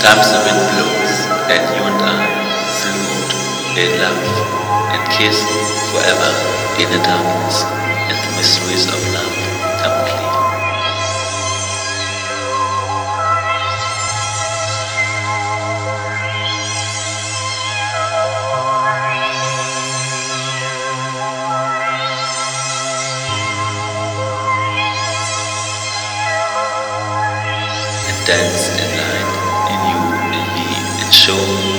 Times the wind blows, and you and I float in love and kiss forever in the darkness and the mysteries of love. Jesús.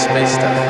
space stuff.